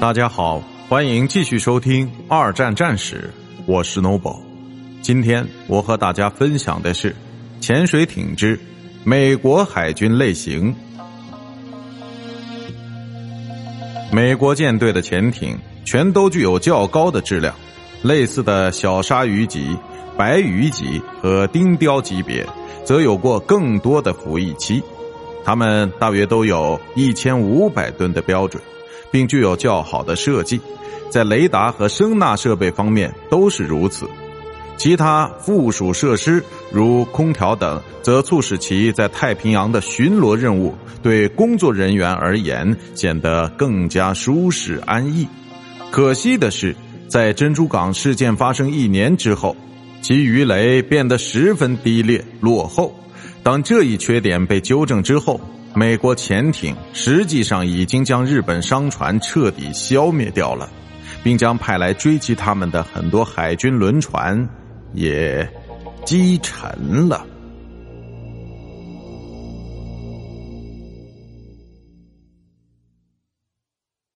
大家好，欢迎继续收听《二战战史》，我是 Noble。今天我和大家分享的是潜水艇之美国海军类型。美国舰队的潜艇全都具有较高的质量，类似的小鲨鱼级、白鱼级和丁雕级别，则有过更多的服役期。它们大约都有一千五百吨的标准。并具有较好的设计，在雷达和声纳设备方面都是如此。其他附属设施如空调等，则促使其在太平洋的巡逻任务对工作人员而言显得更加舒适安逸。可惜的是，在珍珠港事件发生一年之后，其鱼雷变得十分低劣落后。当这一缺点被纠正之后，美国潜艇实际上已经将日本商船彻底消灭掉了，并将派来追击他们的很多海军轮船也击沉了。